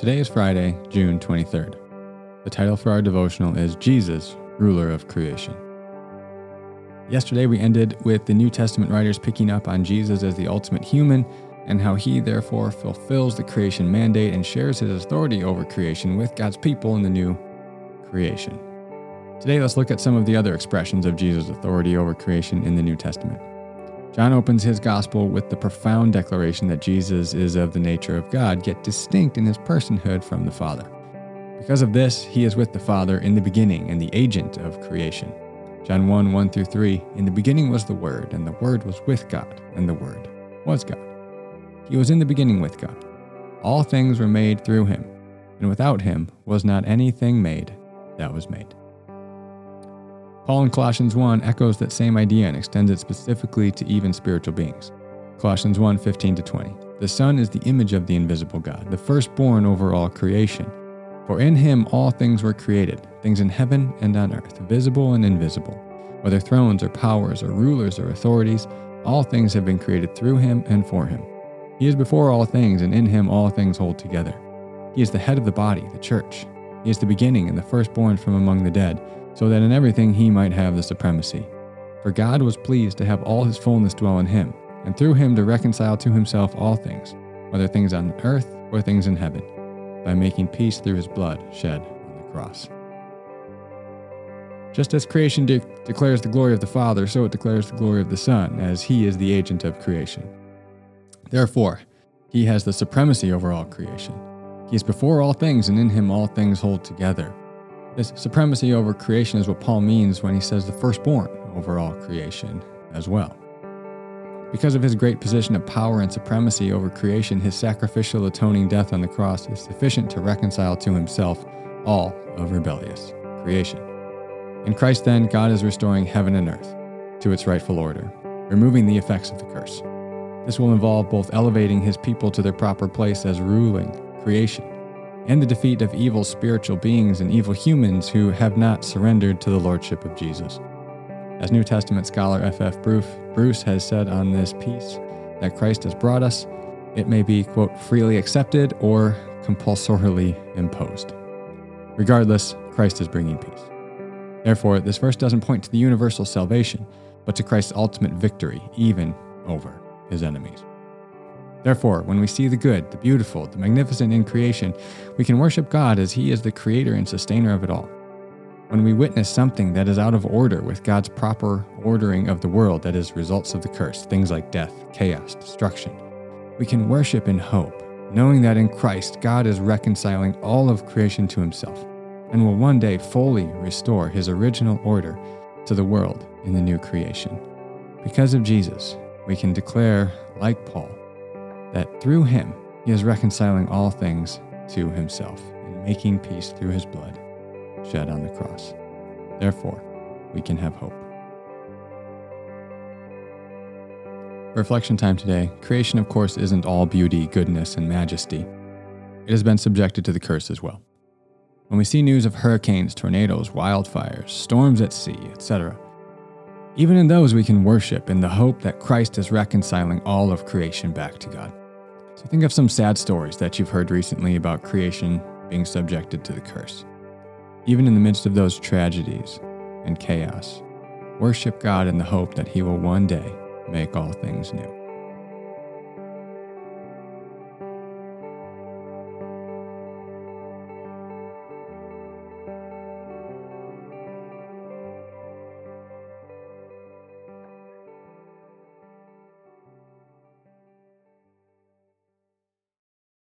Today is Friday, June 23rd. The title for our devotional is Jesus, Ruler of Creation. Yesterday, we ended with the New Testament writers picking up on Jesus as the ultimate human and how he therefore fulfills the creation mandate and shares his authority over creation with God's people in the new creation. Today, let's look at some of the other expressions of Jesus' authority over creation in the New Testament. John opens his gospel with the profound declaration that Jesus is of the nature of God, yet distinct in his personhood from the Father. Because of this, he is with the Father in the beginning and the agent of creation. John 1 1 through 3 In the beginning was the Word, and the Word was with God, and the Word was God. He was in the beginning with God. All things were made through him, and without him was not anything made that was made. Paul in Colossians 1 echoes that same idea and extends it specifically to even spiritual beings. Colossians 1 15 20. The Son is the image of the invisible God, the firstborn over all creation. For in him all things were created, things in heaven and on earth, visible and invisible. Whether thrones or powers or rulers or authorities, all things have been created through him and for him. He is before all things, and in him all things hold together. He is the head of the body, the church. He is the beginning and the firstborn from among the dead so that in everything he might have the supremacy. For God was pleased to have all his fullness dwell in him, and through him to reconcile to himself all things, whether things on earth or things in heaven, by making peace through his blood shed on the cross. Just as creation de- declares the glory of the Father, so it declares the glory of the Son, as he is the agent of creation. Therefore, he has the supremacy over all creation. He is before all things, and in him all things hold together. This supremacy over creation is what Paul means when he says the firstborn over all creation as well. Because of his great position of power and supremacy over creation, his sacrificial atoning death on the cross is sufficient to reconcile to himself all of rebellious creation. In Christ, then, God is restoring heaven and earth to its rightful order, removing the effects of the curse. This will involve both elevating his people to their proper place as ruling creation and the defeat of evil spiritual beings and evil humans who have not surrendered to the lordship of Jesus. As New Testament scholar F.F. Bruce, Bruce has said on this peace that Christ has brought us, it may be, quote, freely accepted or compulsorily imposed. Regardless, Christ is bringing peace. Therefore, this verse doesn't point to the universal salvation, but to Christ's ultimate victory, even over his enemies. Therefore, when we see the good, the beautiful, the magnificent in creation, we can worship God as He is the creator and sustainer of it all. When we witness something that is out of order with God's proper ordering of the world that is results of the curse, things like death, chaos, destruction, we can worship in hope, knowing that in Christ God is reconciling all of creation to Himself and will one day fully restore His original order to the world in the new creation. Because of Jesus, we can declare, like Paul, that through him he is reconciling all things to himself and making peace through his blood shed on the cross. Therefore, we can have hope. Reflection time today creation, of course, isn't all beauty, goodness, and majesty. It has been subjected to the curse as well. When we see news of hurricanes, tornadoes, wildfires, storms at sea, etc., even in those we can worship in the hope that Christ is reconciling all of creation back to God. So think of some sad stories that you've heard recently about creation being subjected to the curse. Even in the midst of those tragedies and chaos, worship God in the hope that He will one day make all things new.